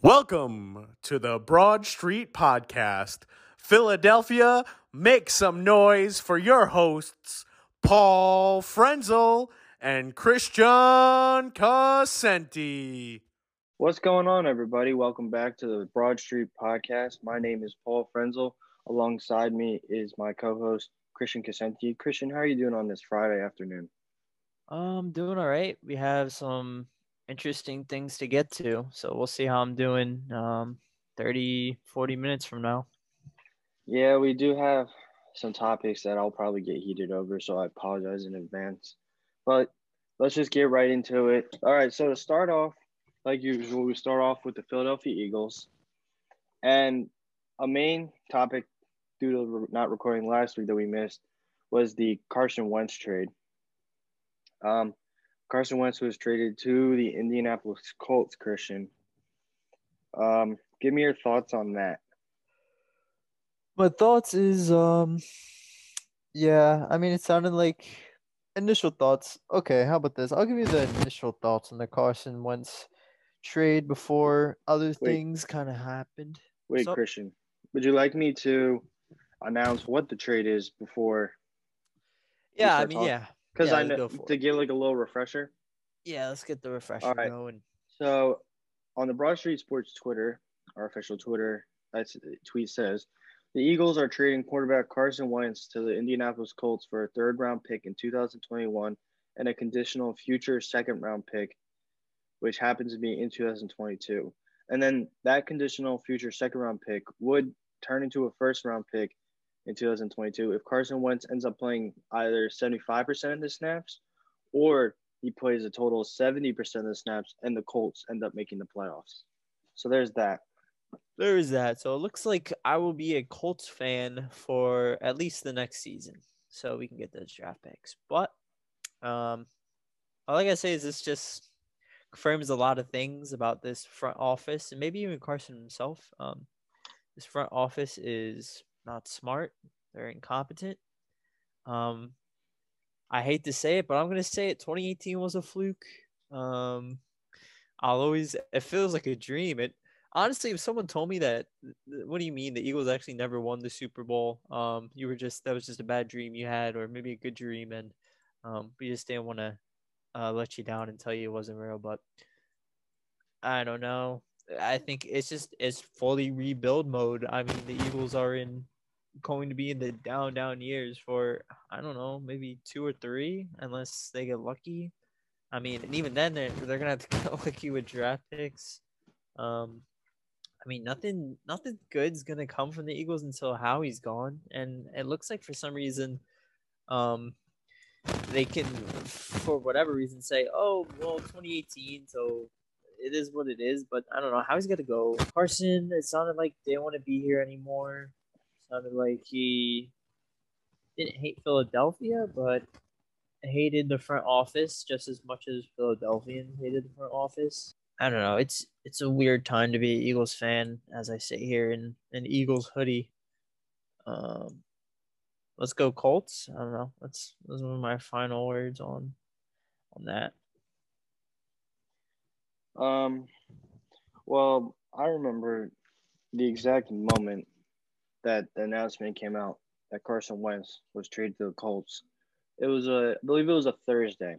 Welcome to the Broad Street Podcast. Philadelphia, make some noise for your hosts, Paul Frenzel and Christian Casenti. What's going on, everybody? Welcome back to the Broad Street Podcast. My name is Paul Frenzel. Alongside me is my co-host Christian Casenti. Christian, how are you doing on this Friday afternoon? Um, doing all right. We have some interesting things to get to, so we'll see how I'm doing. Um, 30, 40 minutes from now. Yeah, we do have some topics that I'll probably get heated over, so I apologize in advance. But let's just get right into it. All right, so to start off, like usual, we start off with the Philadelphia Eagles. And a main topic, due to not recording last week that we missed, was the Carson Wentz trade. Um, Carson Wentz was traded to the Indianapolis Colts, Christian. Um, give me your thoughts on that. My thoughts is um yeah, I mean it sounded like initial thoughts. Okay, how about this? I'll give you the initial thoughts on the Carson Wentz trade before other Wait. things kind of happened. Wait, So- Christian, would you like me to announce what the trade is before? Yeah, I mean, talking? yeah. Because Yeah, I know to it. give like a little refresher. Yeah, let's get the refresher All right. going. So, on the Broad Street Sports Twitter, our official Twitter, that's uh, tweet says the Eagles are trading quarterback Carson Wentz to the Indianapolis Colts for a third round pick in 2021 and a conditional future second round pick, which happens to be in 2022. And then that conditional future second round pick would turn into a first round pick in 2022 if Carson Wentz ends up playing either 75% of the snaps or he plays a total of 70% of the snaps and the Colts end up making the playoffs. So there's that. There is that. So it looks like I will be a Colts fan for at least the next season. So we can get those draft picks. But um all I gotta say is this just confirms a lot of things about this front office and maybe even Carson himself. Um this front office is not smart. They're incompetent. Um I hate to say it, but I'm gonna say it. 2018 was a fluke. Um I'll always it feels like a dream. It honestly, if someone told me that, what do you mean the Eagles actually never won the Super Bowl? Um, you were just that was just a bad dream you had, or maybe a good dream, and um, we just didn't want to uh, let you down and tell you it wasn't real. But I don't know. I think it's just it's fully rebuild mode. I mean, the Eagles are in going to be in the down down years for I don't know maybe two or three unless they get lucky. I mean, and even then they're they're gonna have to get lucky with draft picks. Um, I mean, nothing nothing good's gonna come from the Eagles until Howie's gone, and it looks like for some reason, um, they can, for whatever reason, say, "Oh, well, 2018, so it is what it is." But I don't know. Howie's gonna go. Carson, it sounded like they want to be here anymore. Sounded like he didn't hate Philadelphia, but hated the front office just as much as Philadelphians hated the front office. I don't know. It's it's a weird time to be an Eagles fan as I sit here in an Eagles hoodie. Um, let's go Colts. I don't know. That's those are my final words on on that. Um, well, I remember the exact moment that the announcement came out that Carson Wentz was traded to the Colts. It was a, I believe it was a Thursday,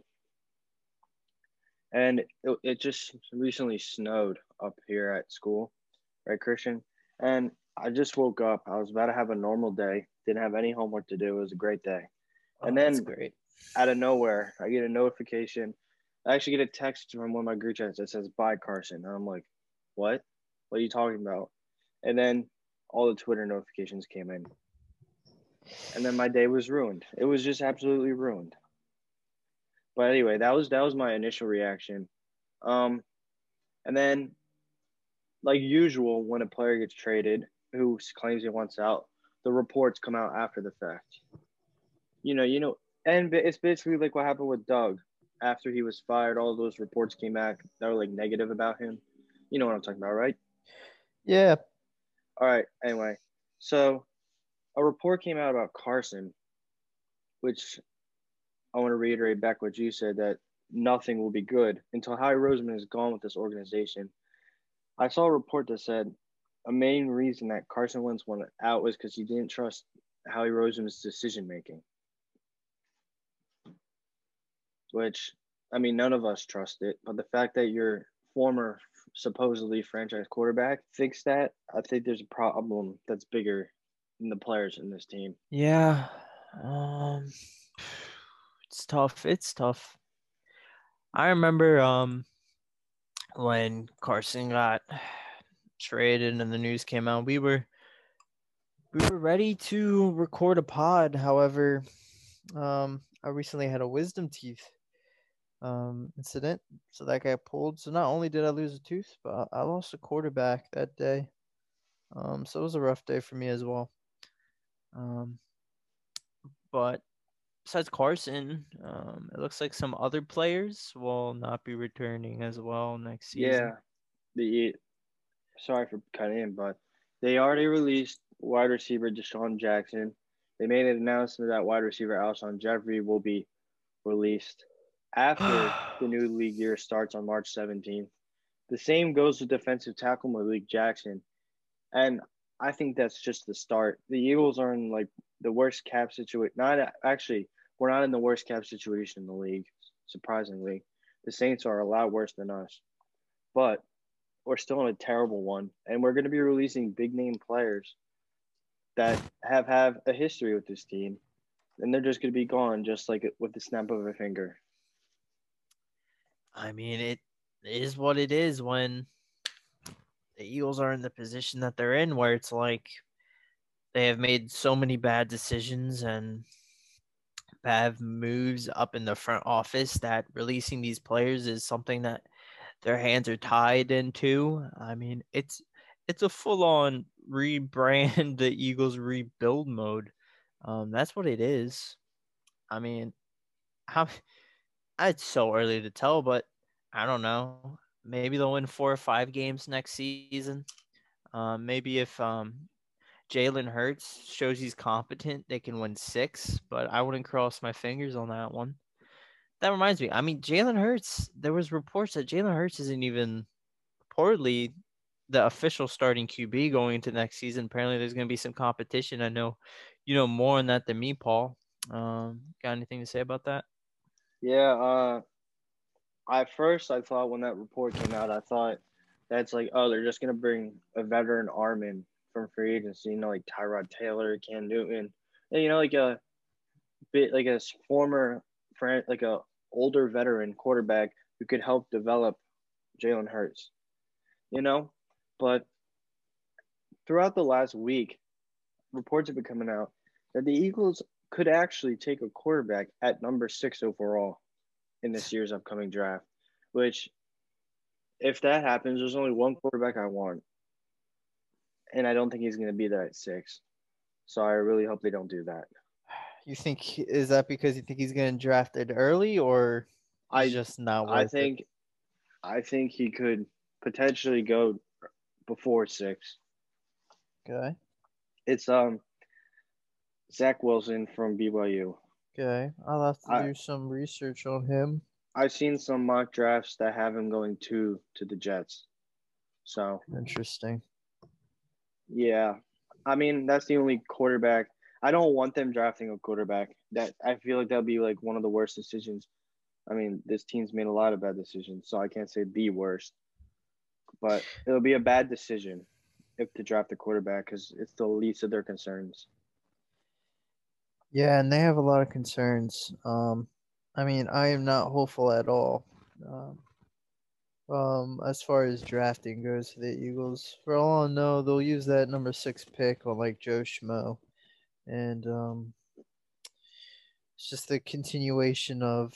and it, it just recently snowed up here at school, right, Christian? And I just woke up. I was about to have a normal day. Didn't have any homework to do. It was a great day. Oh, and Oh, that's then- great. out of nowhere, I get a notification. I actually get a text from one of my group chats that says "Bye, Carson," and I'm like, "What? What are you talking about?" And then all the Twitter notifications came in, and then my day was ruined. It was just absolutely ruined. But anyway, that was that was my initial reaction. Um, and then, like usual, when a player gets traded who claims he wants out, the reports come out after the fact. You know, you know, and it's basically like what happened with Doug after he was fired. All those reports came back that were like negative about him. You know what I'm talking about, right? Yeah. All right. Anyway, so a report came out about Carson, which I want to reiterate back what you said that nothing will be good until Howie Roseman is gone with this organization. I saw a report that said a main reason that Carson Wentz went out was because he didn't trust Howie Roseman's decision making. Which, I mean, none of us trust it, but the fact that your former supposedly franchise quarterback fixed that, I think there's a problem that's bigger than the players in this team. Yeah. Um it's tough. It's tough. I remember um when Carson got traded and the news came out, we were we were ready to record a pod. However, um I recently had a wisdom teeth um incident. So that guy pulled. So not only did I lose a tooth, but I lost a quarterback that day. Um so it was a rough day for me as well. Um but besides Carson, um, it looks like some other players will not be returning as well next season. Yeah. The sorry for cutting in, but they already released wide receiver DeSean Jackson. They made an announcement that wide receiver Alshon Jeffery will be released after the new league year starts on March 17th. The same goes with defensive tackle Malik Jackson. And I think that's just the start. The Eagles are in like the worst cap situation. Not actually, we're not in the worst cap situation in the league, surprisingly. The Saints are a lot worse than us. But we're still in a terrible one. And we're going to be releasing big name players that have have a history with this team. And they're just going to be gone just like with the snap of a finger. I mean, it is what it is when the Eagles are in the position that they're in, where it's like they have made so many bad decisions and bad moves up in the front office that releasing these players is something that their hands are tied into. I mean, it's it's a full on rebrand the Eagles rebuild mode. Um, that's what it is. I mean, how it's so early to tell, but I don't know. Maybe they'll win four or five games next season. Um, maybe if um, Jalen Hurts shows he's competent, they can win six, but I wouldn't cross my fingers on that one. That reminds me. I mean, Jalen Hurts, there was reports that Jalen Hurts isn't even reportedly the official starting QB going into next season. Apparently, there's going to be some competition. I know you know more on that than me, Paul. Um, got anything to say about that? Yeah. Uh, at first, I thought when that report came out, I thought that's like, oh, they're just to bring a veteran arm in from free agency, you know, like Tyrod Taylor, Cam Newton, and, you know, like a bit like a former friend, like a older veteran quarterback who could help develop Jalen Hurts, you know, but throughout the last week, reports have been coming out that the Eagles could actually take a quarterback at number six overall in this year's upcoming draft, which if that happens, there's only one quarterback I want, and I don't think he's going to be there at six. So I really hope they don't do that. You think is that because you think he's going to draft it early, or I just not? I think, it? I think he could potentially go before six. Okay. It's um Zach Wilson from BYU. Okay, I'll have to I, do some research on him. I've seen some mock drafts that have him going two to the Jets. So interesting. Yeah. I mean, that's the only quarterback. I don't want them drafting a quarterback. That I feel like that'll be like one of the worst decisions. I mean, this team's made a lot of bad decisions, so I can't say the worst. But it'll be a bad decision if to draft a quarterback because it's the least of their concerns. Yeah, and they have a lot of concerns. Um, I mean, I am not hopeful at all. Um, um, as far as drafting goes for the Eagles, for all I know, they'll use that number six pick on like Joe Schmo, and um, it's just the continuation of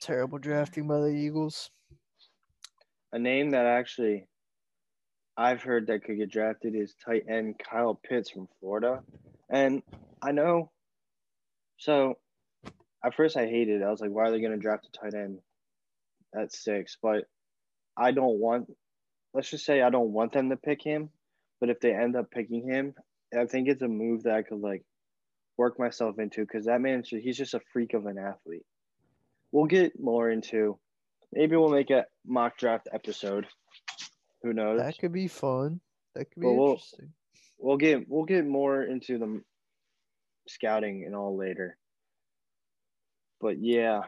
terrible drafting by the Eagles. A name that actually I've heard that could get drafted is tight end Kyle Pitts from Florida, and I know. So, at first I hated it. I was like, why are they going to draft a tight end at six? But I don't want, let's just say I don't want them to pick him, but if they end up picking him, I think it's a move that I could like work myself into because that man, he's just a freak of an athlete. We'll get more into, maybe we'll make a mock draft episode Who knows? That could be fun. That could be But we'll- interesting. we'll get we'll get more into the scouting and all later. But yeah,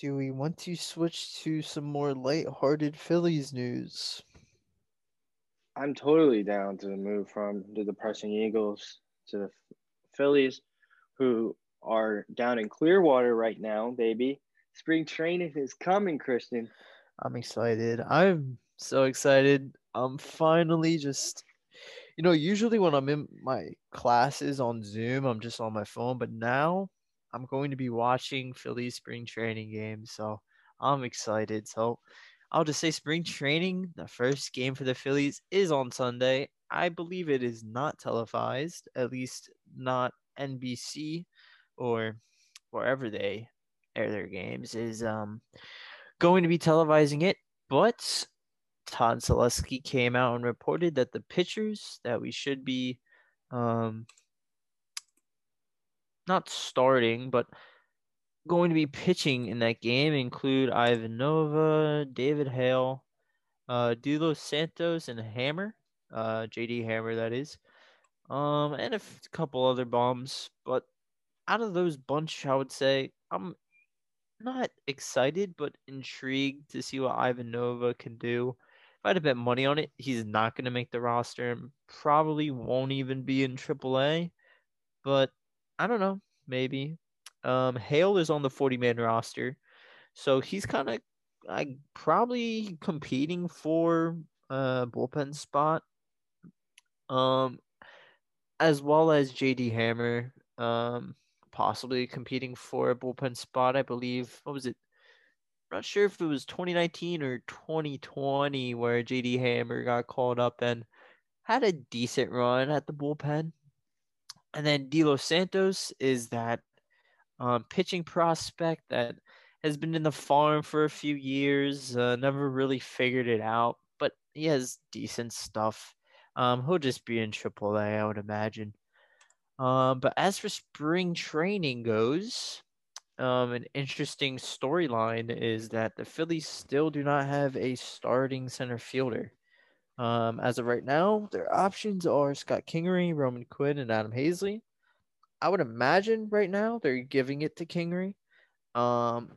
Do we want to switch to some more light-hearted Phillies news? I'm totally down to move from the depressing Eagles to the Phillies, who are down in Clearwater right now, baby. Spring training is coming, Kristen. I'm excited. I'm so excited. I'm finally just, you know, usually when I'm in my classes on Zoom, I'm just on my phone, but now I'm going to be watching Philly spring training games. So I'm excited. So I'll just say spring training, the first game for the Phillies is on Sunday. I believe it is not televised, at least not NBC or wherever they air their games is um going to be televising it, but Todd Zolecki came out and reported that the pitchers that we should be um not starting, but going to be pitching in that game include Ivan Nova, David Hale, uh De Los Santos and Hammer, uh JD Hammer that is. Um and a couple other bombs, but out of those bunch I would say I'm not excited, but intrigued to see what Ivan Nova can do. If I had to bet money on it, he's not going to make the roster and probably won't even be in AAA. But I don't know, maybe. Um, Hale is on the 40 man roster, so he's kind of I probably competing for a bullpen spot. Um, as well as JD Hammer. Um, possibly competing for a bullpen spot. I believe. What was it? Not sure if it was 2019 or 2020 where JD Hammer got called up and had a decent run at the bullpen. And then De Los Santos is that um, pitching prospect that has been in the farm for a few years, uh, never really figured it out, but he has decent stuff. Um, he'll just be in AAA, I would imagine. Um, but as for spring training goes, um, an interesting storyline is that the Phillies still do not have a starting center fielder. Um, as of right now, their options are Scott Kingery, Roman Quinn, and Adam Haseley. I would imagine right now they're giving it to Kingery. Um,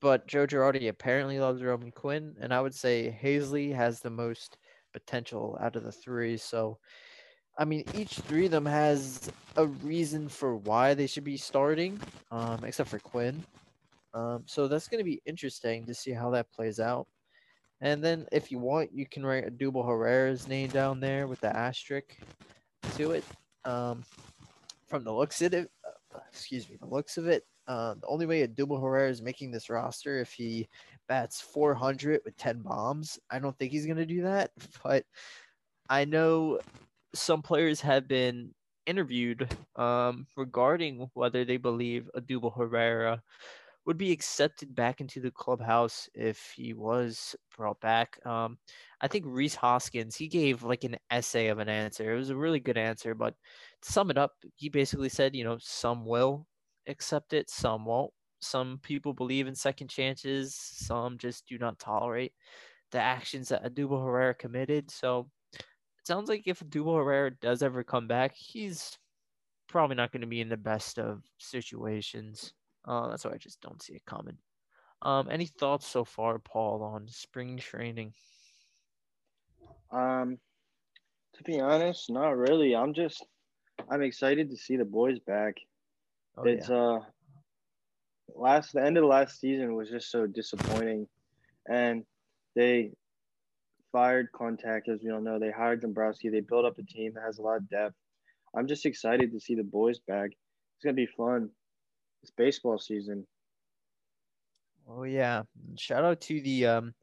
but Joe Girardi apparently loves Roman Quinn, and I would say Haseley has the most potential out of the three. So I mean, each three of them has a reason for why they should be starting, um, except for Quinn. Um, so that's going to be interesting to see how that plays out. And then, if you want, you can write Odubel Herrera's name down there with the asterisk to it. Um, from the looks of it, uh, excuse me, the looks of it, uh, the only way a Odubel Herrera is making this roster if he bats 400 with 10 bombs. I don't think he's going to do that, but I know some players have been interviewed um, regarding whether they believe Odubel Herrera would be accepted back into the clubhouse if he was brought back. Um, I think Rhys Hoskins he gave like an essay of an answer. It was a really good answer, but to sum it up, he basically said, you know, some will accept it, some won't. Some people believe in second chances, some just do not tolerate the actions that Odubel Herrera committed. So sounds like if Duval Herrera does ever come back, he's probably not going to be in the best of situations. Uh, that's why I just don't see it coming. Um, any thoughts so far, Paul, on spring training? Um, to be honest, not really. I'm just, I'm excited to see the boys back. Oh, it's yeah. uh, last the end of the last season was just so disappointing, and they fired Klentak as we all know. They hired Dombrowski. They built up a team that has a lot of depth. I'm just excited to see the boys back. It's gonna be fun. It's baseball season. Oh yeah. Shout out to the um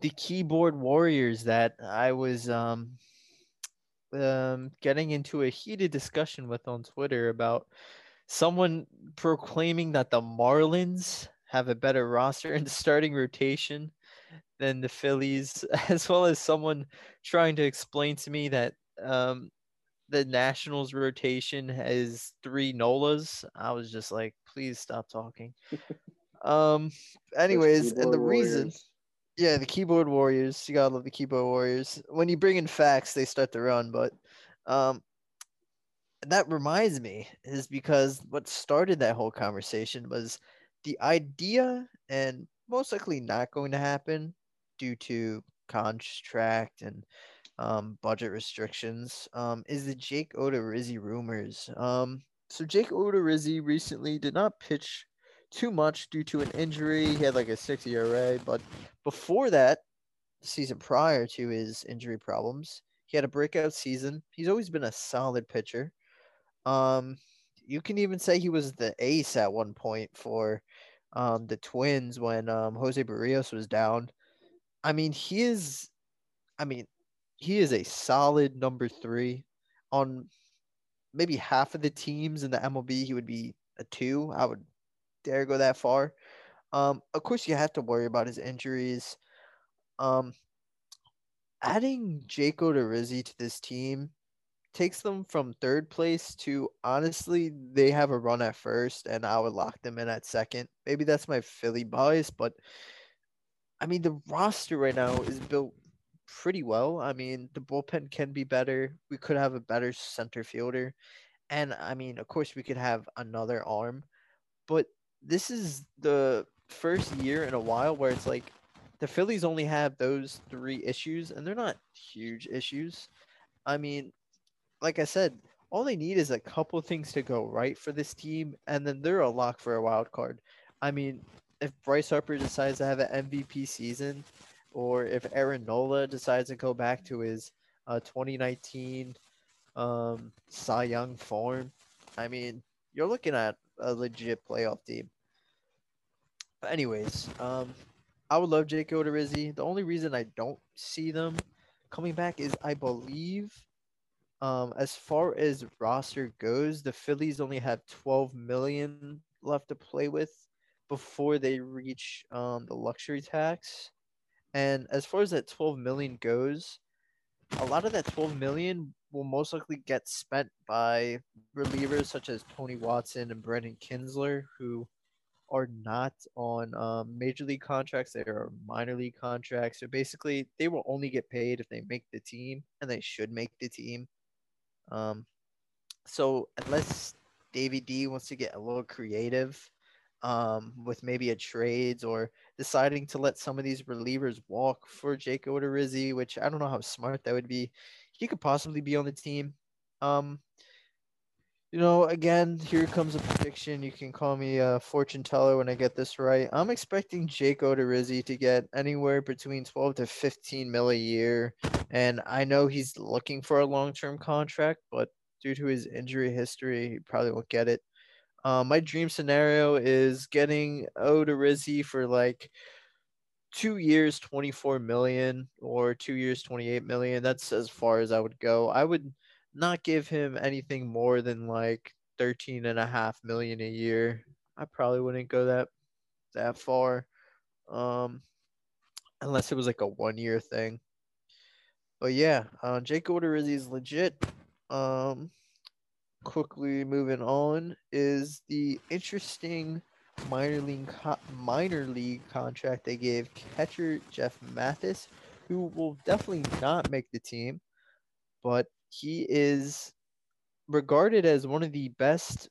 the keyboard warriors that I was um um getting into a heated discussion with on Twitter about someone proclaiming that the Marlins have a better roster and starting rotation than the Phillies, as well as someone trying to explain to me that um the Nationals rotation has three Nolas. I was just like, please stop talking. um anyways, and the Keyboard reason. Yeah, the keyboard warriors. You gotta love the keyboard warriors. When you bring in facts, they start to run. But um, that reminds me is because what started that whole conversation was the idea, and most likely not going to happen due to contract and um, budget restrictions. Um, is the Jake Odorizzi rumors? Um, so Jake Odorizzi recently did not pitch too much due to an injury. He had like a six ERA, but before that, season prior to his injury problems, he had a breakout season. He's always been a solid pitcher. Um, you can even say he was the ace at one point for um, the Twins when um, Jose Berrios was down. I mean, he is. I mean, he is a solid number three on maybe half of the teams in the MLB. He would be a two. I would dare go that far. Um, of course, you have to worry about his injuries. Um, adding Jake Rizzi to this team takes them from third place to honestly, they have a run at first, and I would lock them in at second. Maybe that's my Philly bias, but I mean, the roster right now is built pretty well. I mean, the bullpen can be better. We could have a better center fielder. And I mean, of course, we could have another arm. But this is the first year in a while where it's like the Phillies only have those three issues, and they're not huge issues. I mean, like I said, all they need is a couple things to go right for this team, and then they're a lock for a wild card. I mean, if Bryce Harper decides to have an MVP season, or if Aaron Nola decides to go back to his uh, 2019 um, Cy Young form, I mean, you're looking at a legit playoff team. But anyways, um, I would love Jake Odorizzi. The only reason I don't see them coming back is I believe, um, as far as roster goes, the Phillies only have 12 million left to play with before they reach um, the luxury tax. And as far as that 12 million goes, a lot of that 12 million will most likely get spent by relievers such as Tony Watson and Brandon Kintzler, who are not on um, major league contracts. They are minor league contracts. So basically, they will only get paid if they make the team, and they should make the team. Um, so unless Davey D wants to get a little creative um, with maybe a trades or deciding to let some of these relievers walk for Jake Odorizzi, which I don't know how smart that would be. He could possibly be on the team. Um, you know, again, here comes a prediction. You can call me a fortune teller when I get this right. I'm expecting Jake Odorizzi to get anywhere between 12 to 15 mil a year, and I know he's looking for a long-term contract, but due to his injury history, he probably won't get it. Um, my dream scenario is getting Odorizzi for like two years, 24 million, or two years, 28 million. That's as far as I would go. I would not give him anything more than like 13 and a half million a year. I probably wouldn't go that that far. Um, unless it was like a one year thing. But yeah, uh, Jake Odorizzi is legit. Um, quickly moving on is the interesting minor league co- minor league contract they gave catcher Jeff Mathis, who will definitely not make the team, but he is regarded as one of the best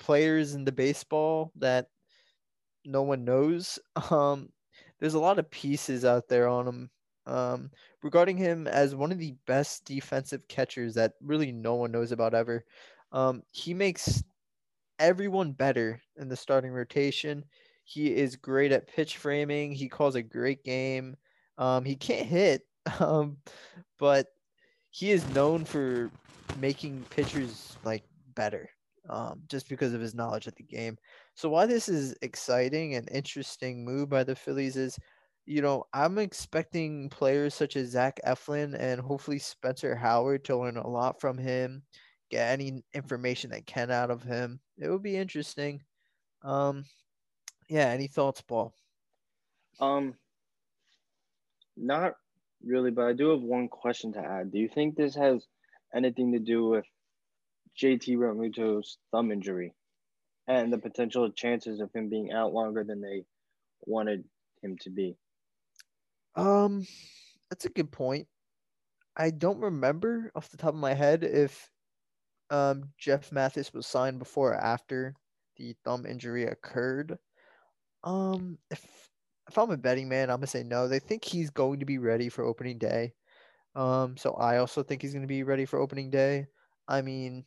players in the baseball that no one knows. Um, there's a lot of pieces out there on him um, regarding him as one of the best defensive catchers that really no one knows about ever. Um, he makes everyone better in the starting rotation. He is great at pitch framing. He calls a great game. Um, he can't hit, um, but he is known for making pitchers like better um, just because of his knowledge of the game. So why this is exciting and interesting move by the Phillies is, you know, I'm expecting players such as Zach Eflin and hopefully Spencer Howard to learn a lot from him get any information they can out of him. It would be interesting. Um, yeah. Any thoughts, Paul? Um, not really, but I do have one question to add. Do you think this has anything to do with JT Realmuto's thumb injury and the potential chances of him being out longer than they wanted him to be? Um, that's a good point. I don't remember off the top of my head if um Jeff Mathis was signed before or after the thumb injury occurred. Um, if if I'm a betting man, I'm gonna say no. They think he's going to be ready for opening day. Um, so I also think he's gonna be ready for opening day. I mean,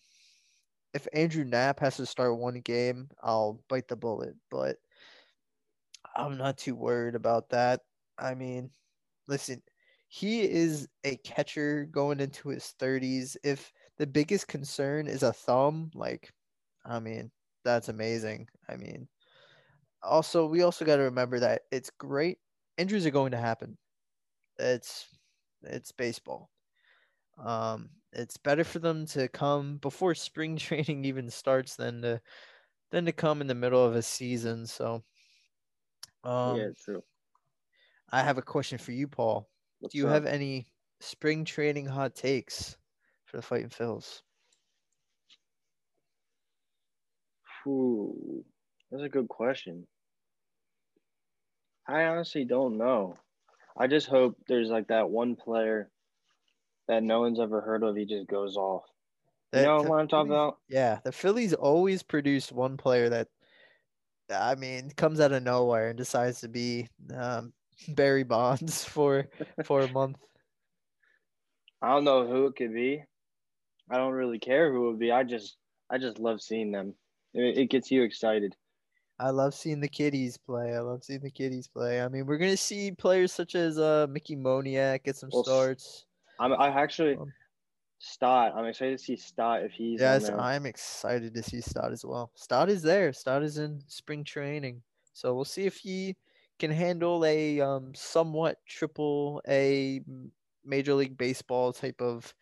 if Andrew Knapp has to start one game, I'll bite the bullet, but I'm not too worried about that. I mean, listen, he is a catcher going into his 30s. If the biggest concern is a thumb, like, I mean, that's amazing. I mean, also, we also got to remember that it's great. Injuries are going to happen. It's it's baseball. Um, it's better for them to come before spring training even starts than to than to come in the middle of a season. So, um, yeah, true. I have a question for you, Paul. What's Do you up? have any spring training hot takes for the Fighting Phils? Ooh, that's a good question. I honestly don't know. I just hope there's like that one player that no one's ever heard of. He just goes off. You know what I'm talking Phillies- about? Yeah, the Phillies always produce one player that, I mean, comes out of nowhere and decides to be um, Barry Bonds for for a month. I don't know who it could be. I don't really care who it would be. I just I just love seeing them. It, it gets you excited. I love seeing the kiddies play. I love seeing the kiddies play. I mean, we're gonna see players such as uh Mickey Moniak get some Well, starts. I'm I actually Um, Stott. I'm excited to see Stott if he's Yes. I'm excited to see Stott as well. Stott is there. Stott is in spring training, so we'll see if he can handle a um somewhat triple A Major League Baseball type of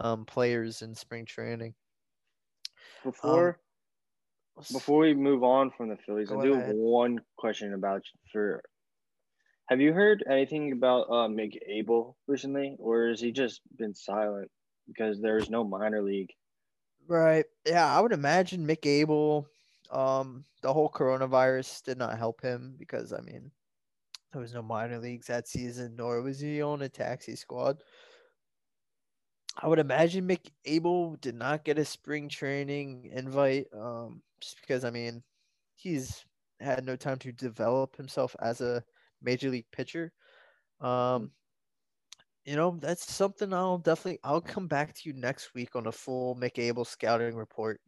um players in spring training. Before Let's- before we move on from the Phillies, I do have one question about for. Have you heard anything about uh Mick Abel recently, or has he just been silent because there's no minor league? Right. Yeah, I would imagine Mick Abel, um, the whole coronavirus did not help him because I mean there was no minor leagues that season, nor was he on a taxi squad. I would imagine Mick Abel did not get a spring training invite, um, just because I mean he's had no time to develop himself as a major league pitcher. Um, you know, that's something I'll definitely I'll come back to you next week on a full Mick Abel scouting report.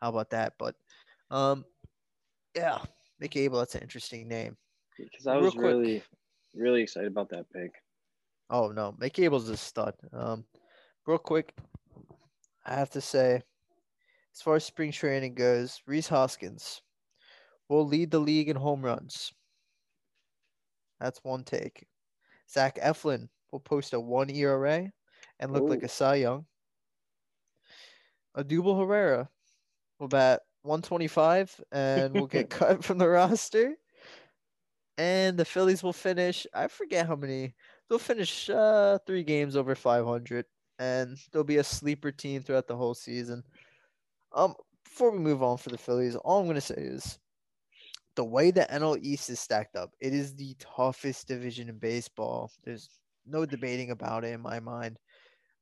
How about that? But um yeah, Mick Abel, that's an interesting name. Because I was really, really excited about that pick. Oh no, Mick Abel's a stud. Um real quick, I have to say, as far as spring training goes, Rhys Hoskins will lead the league in home runs. That's one take. Zach Eflin will post a one ERA and look like a Cy Young. Odubel Herrera will bat 125 and will get cut from the roster. And the Phillies will finish, I forget how many, they'll finish uh, three games over 500. And they'll be a sleeper team throughout the whole season. Um, before we move on for the Phillies, all I'm going to say is the way the NL East is stacked up, it is the toughest division in baseball. There's no debating about it in my mind.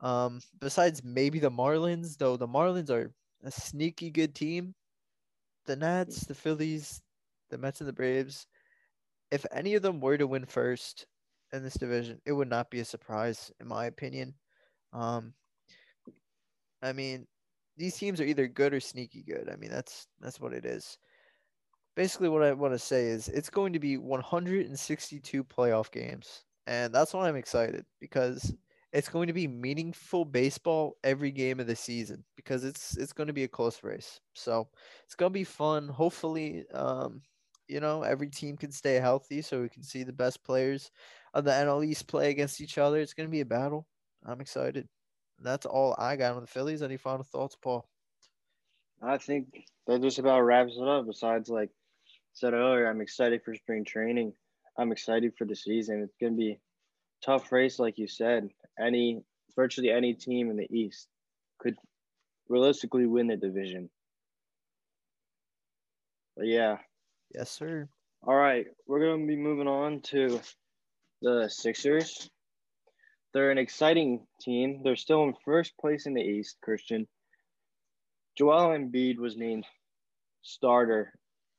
Um, besides maybe the Marlins, though the Marlins are a sneaky good team. The Nats, the Phillies, the Mets, and the Braves. If any of them were to win first in this division, it would not be a surprise, in my opinion. Um, I mean, these teams are either good or sneaky good. I mean, that's that's what it is. Basically, what I want to say is it's going to be 162 playoff games, and that's why I'm excited because it's going to be meaningful baseball every game of the season because it's it's going to be a close race. So it's going to be fun. Hopefully, um, you know, every team can stay healthy so we can see the best players of the NL East play against each other. It's going to be a battle. I'm excited. That's all I got on the Phillies. Any final thoughts, Paul? I think that just about wraps it up. Besides, like I said earlier, I'm excited for spring training. I'm excited for the season. It's gonna be a tough race, like you said. Any virtually any team in the East could realistically win the division. But yeah. Yes, sir. All right, we're gonna be moving on to The Sixers. They're an exciting team. They're still in first place in the East, Christian. Joel Embiid was named starter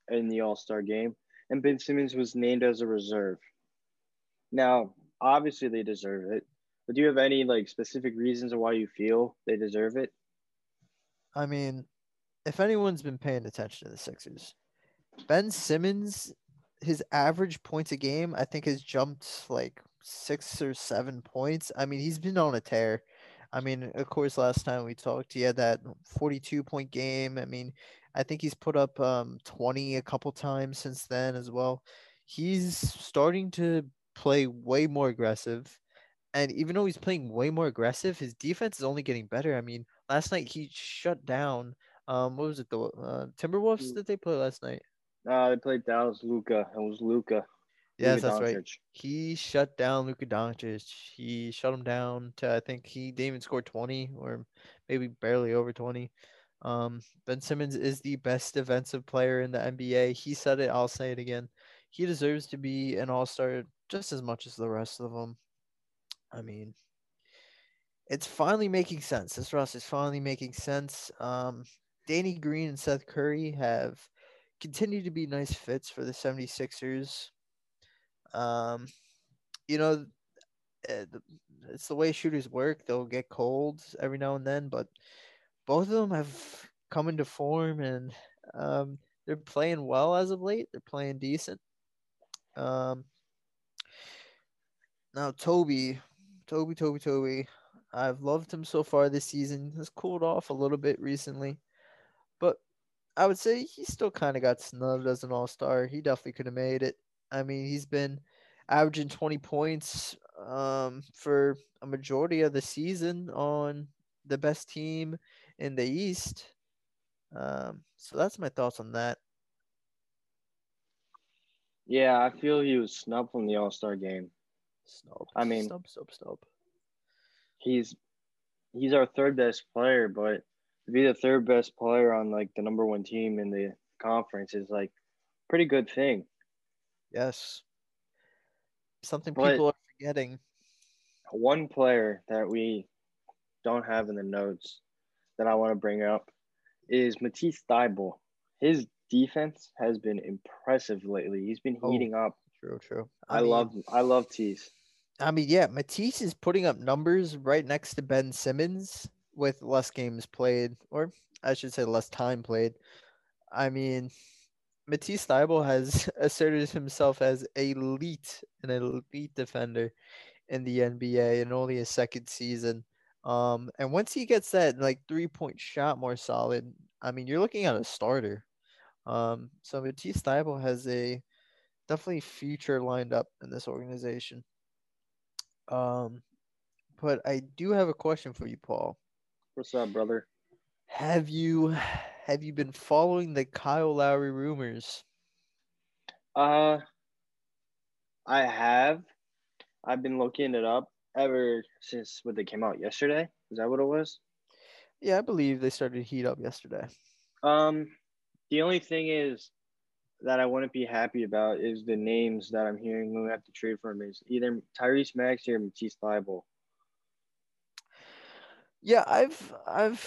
in the All Star game, and Ben Simmons was named as a reserve. Now, obviously, they deserve it. But do you have any like specific reasons of why you feel they deserve it? I mean, if anyone's been paying attention to the Sixers, Ben Simmons, his average points a game, I think has jumped like six or seven points. I mean, he's been on a tear. I mean, of course, last time we talked, he had that 42 point game. I mean, I think he's put up um 20 a couple times since then as well. He's starting to play way more aggressive. And even though he's playing way more aggressive, his defense is only getting better. I mean, last night he shut down um what was it the uh, Timberwolves did they play last night? Uh, they played Dallas Luka. It was Luka. Yes, that's right. He shut down Luka Doncic. He shut him down to I think he didn't even score 20 or maybe barely over 20. Um, ben Simmons is the best defensive player in the NBA. He said it, I'll say it again. He deserves to be an all-star just as much as the rest of them. I mean, it's finally making sense. This roster is finally making sense. Um, Danny Green and Seth Curry have continued to be nice fits for the 76ers. Um, you know, uh, it's the way shooters work. They'll get cold every now and then, but both of them have come into form and um, they're playing well as of late. They're playing decent. Um, now Toby, Toby, Toby, Toby. I've loved him so far this season. Has cooled off a little bit recently, but I would say he still kind of got snubbed as an all star. He definitely could have made it. I mean, he's been averaging 20 points um, for a majority of the season on the best team in the East. Um, so that's my thoughts on that. Yeah, I feel he was snubbed from the All Star game. Snub. I mean- snub, snub, snub. He's he's our third best player, but to be the third best player on like the number one team in the conference is like pretty good thing. Yes. Something But- people are forgetting. One player that we don't have in the notes that I want to bring up is Matisse Thybulle. His defense has been impressive lately. He's been Oh, heating up. True, true. I, mean- love I love Tease. I mean, yeah, Matisse is putting up numbers right next to Ben Simmons with less games played, or I should say less time played. I mean, Matisse Thybulle has asserted himself as elite, an elite defender in the NBA in only his second season. Um, and once he gets that like three point shot more solid, I mean, you're looking at a starter. Um, so Matisse Thybulle has a definitely future lined up in this organization. Um, but I do have a question for you, Paul. What's up, brother? Have you have you been following the Kyle Lowry rumors? Uh, I have. I've been looking it up ever since what they came out yesterday. Is that what it was? Yeah, I believe they started to heat up yesterday. Um, the only thing is that I wouldn't be happy about is the names that I'm hearing when we have to trade for him is either Tyrese Maxey or Matisse Thybulle. Yeah, I've I've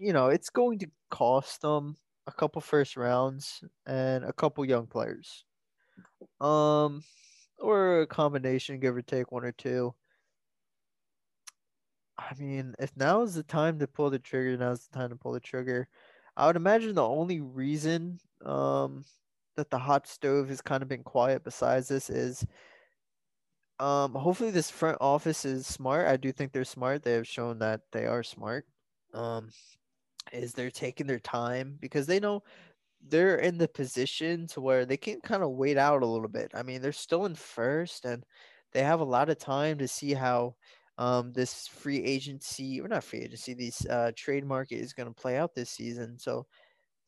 you know, it's going to cost them a couple first rounds and a couple young players. Um or a combination, give or take one or two. I mean, if now is the time to pull the trigger, now's the time to pull the trigger. I would imagine the only reason um that the hot stove has kind of been quiet besides this is um hopefully this front office is smart. I do think they're smart. They have shown that they are smart. Um is they're taking their time because they know they're in the position to where they can kind of wait out a little bit. I mean, they're still in first and they have a lot of time to see how um this free agency or not free agency, these uh trade market is going to play out this season. So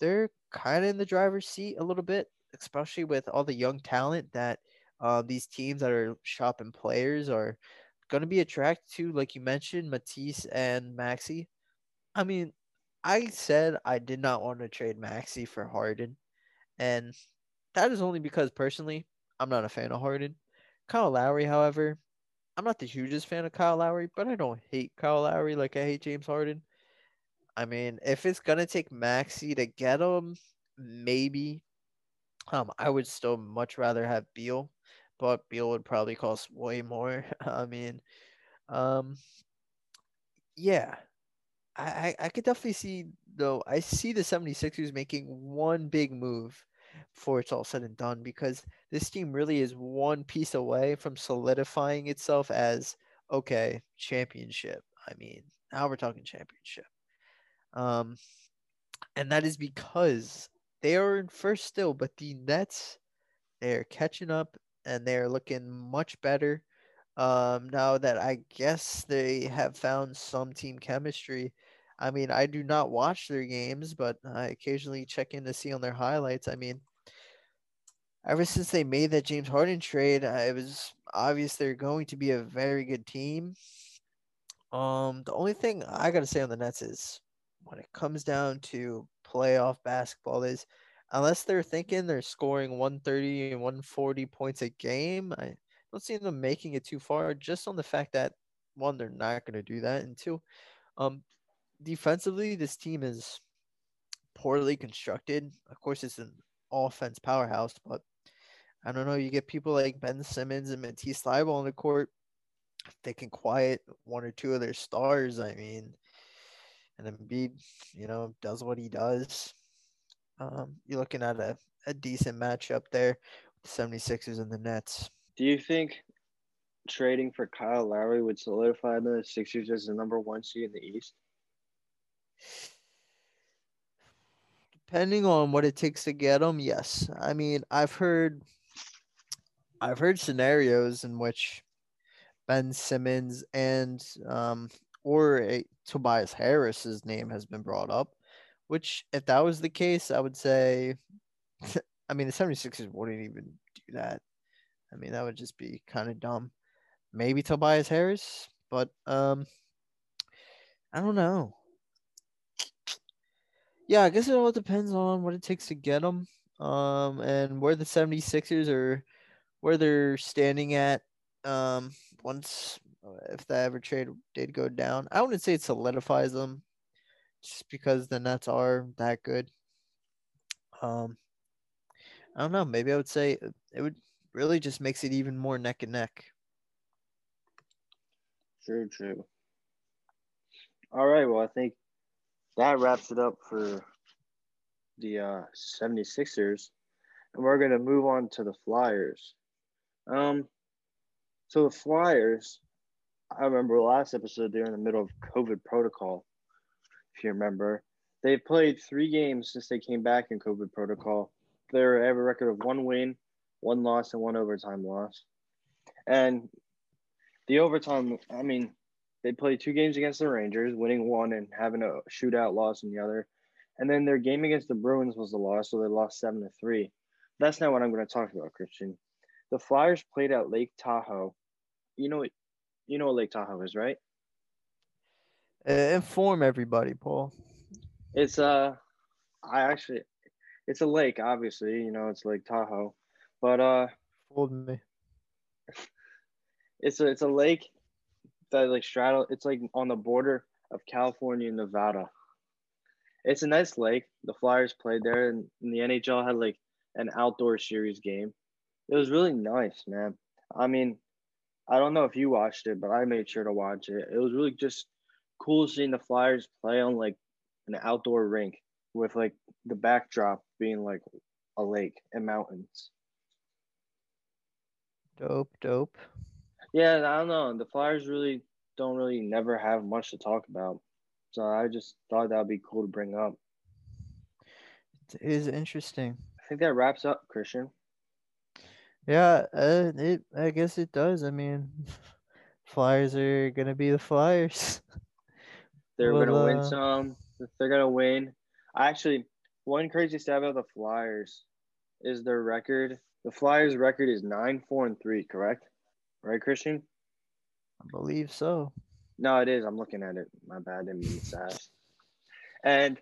they're kind of in the driver's seat a little bit, especially with all the young talent that uh, these teams that are shopping players are going to be attracted to, like you mentioned, Matisse and Maxey. I mean, I said I did not want to trade Maxey for Harden, and that is only because personally I'm not a fan of Harden. Kyle Lowry, however, I'm not the hugest fan of Kyle Lowry, but I don't hate Kyle Lowry like I hate James Harden. I mean, if it's gonna take Maxey to get him, maybe. Um, I would still much rather have Beal, but Beal would probably cost way more. I mean, um, yeah, I, I, I could definitely see though. I see the 76ers making one big move before it's all said and done because this team really is one piece away from solidifying itself as okay championship. I mean, now we're talking championship. Um, and that is because they are in first still, but the Nets they're catching up and they're looking much better. Um, now that I guess they have found some team chemistry. I mean, I do not watch their games, but I occasionally check in to see on their highlights. I mean, ever since they made that James Harden trade, it was obvious they're going to be a very good team. Um, the only thing I gotta say on the Nets is when it comes down to playoff basketball is unless they're thinking they're scoring 130 and 140 points a game, I don't see them making it too far just on the fact that one, they're not going to do that, and two, um, defensively, this team is poorly constructed. Of course, it's an offense powerhouse, but I don't know. You get people like Ben Simmons and Matisse Thybulle on the court. They can quiet one or two of their stars. I mean, and Embiid, you know, does what he does. Um, you're looking at a, a decent matchup there with the 76ers and the Nets. Do you think trading for Kyle Lowry would solidify the Sixers as the number one seed in the East? Depending on what it takes to get them, yes. I mean, I've heard, I've heard scenarios in which Ben Simmons and um, or a, Tobias Harris's name has been brought up, which if that was the case, I would say, I mean, the 76ers wouldn't even do that. I mean, that would just be kind of dumb. Maybe Tobias Harris, but um, I don't know. Yeah, I guess it all depends on what it takes to get them, um, and where the 76ers are, where they're standing at, um, once if that ever trade did go down. I wouldn't say it solidifies them, just because the Nets are that good. Um, I don't know. Maybe I would say it would really just makes it even more neck and neck. True, true. All right. Well, I think that wraps it up for the uh, 76ers. And we're going to move on to the Flyers. Um, so the Flyers, I remember last episode they're in the middle of COVID protocol, if you remember. They've played three games since they came back in COVID protocol. They have a record of one win, one loss, and one overtime loss. And the overtime, I mean, they played two games against the Rangers, winning one and having a shootout loss in the other. And then their game against the Bruins was the loss, so they lost seven to three. That's not what I'm going to talk about, Christion. The Flyers played at Lake Tahoe. You know, you know what Lake Tahoe is, right? Uh, inform everybody, Paul. It's uh, I actually, it's a lake. Obviously, you know, it's Lake Tahoe, but uh, fooled me. It's a it's a lake that like straddle. It's like on the border of California and Nevada. It's a nice lake. The Flyers played there, and, and the NHL had like an outdoor series game. It was really nice, man. I mean, I don't know if you watched it, but I made sure to watch it. It was really just cool seeing the Flyers play on like an outdoor rink with like the backdrop being like a lake and mountains. Dope, dope. Yeah, I don't know. The Flyers really don't really never have much to talk about. So I just thought that would be cool to bring up. It is interesting. I think that wraps up, Christion. Yeah, uh, it. I guess it does. I mean, Flyers are gonna be the Flyers. They're well, gonna uh... win some. They're gonna win. Actually, one crazy stat about the Flyers is their record. The Flyers' record is nine, four, and three. Correct? Right, Christion? I believe so. No, it is. I'm looking at it. My bad. I didn't mean to And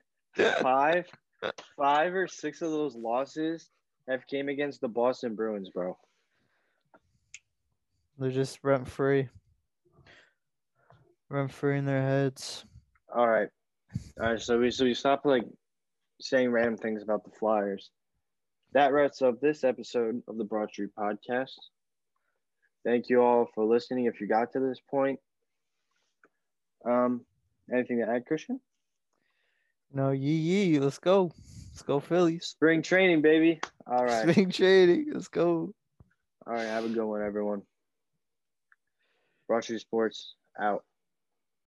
five, five or six of those losses have came against the Boston Bruins, bro. They're just rent free. Rent free in their heads. All right. All right. So we so we stop like saying random things about the Flyers. That wraps up this episode of the Broad Street Podcast. Thank you all for listening. If you got to this point, um, anything to add, Christion? No, yee yee. Let's go. Let's go, Phillies. Spring training, baby. All right. Spring trading. Let's go. All right. Have a good one, everyone. Broad Street Sports out.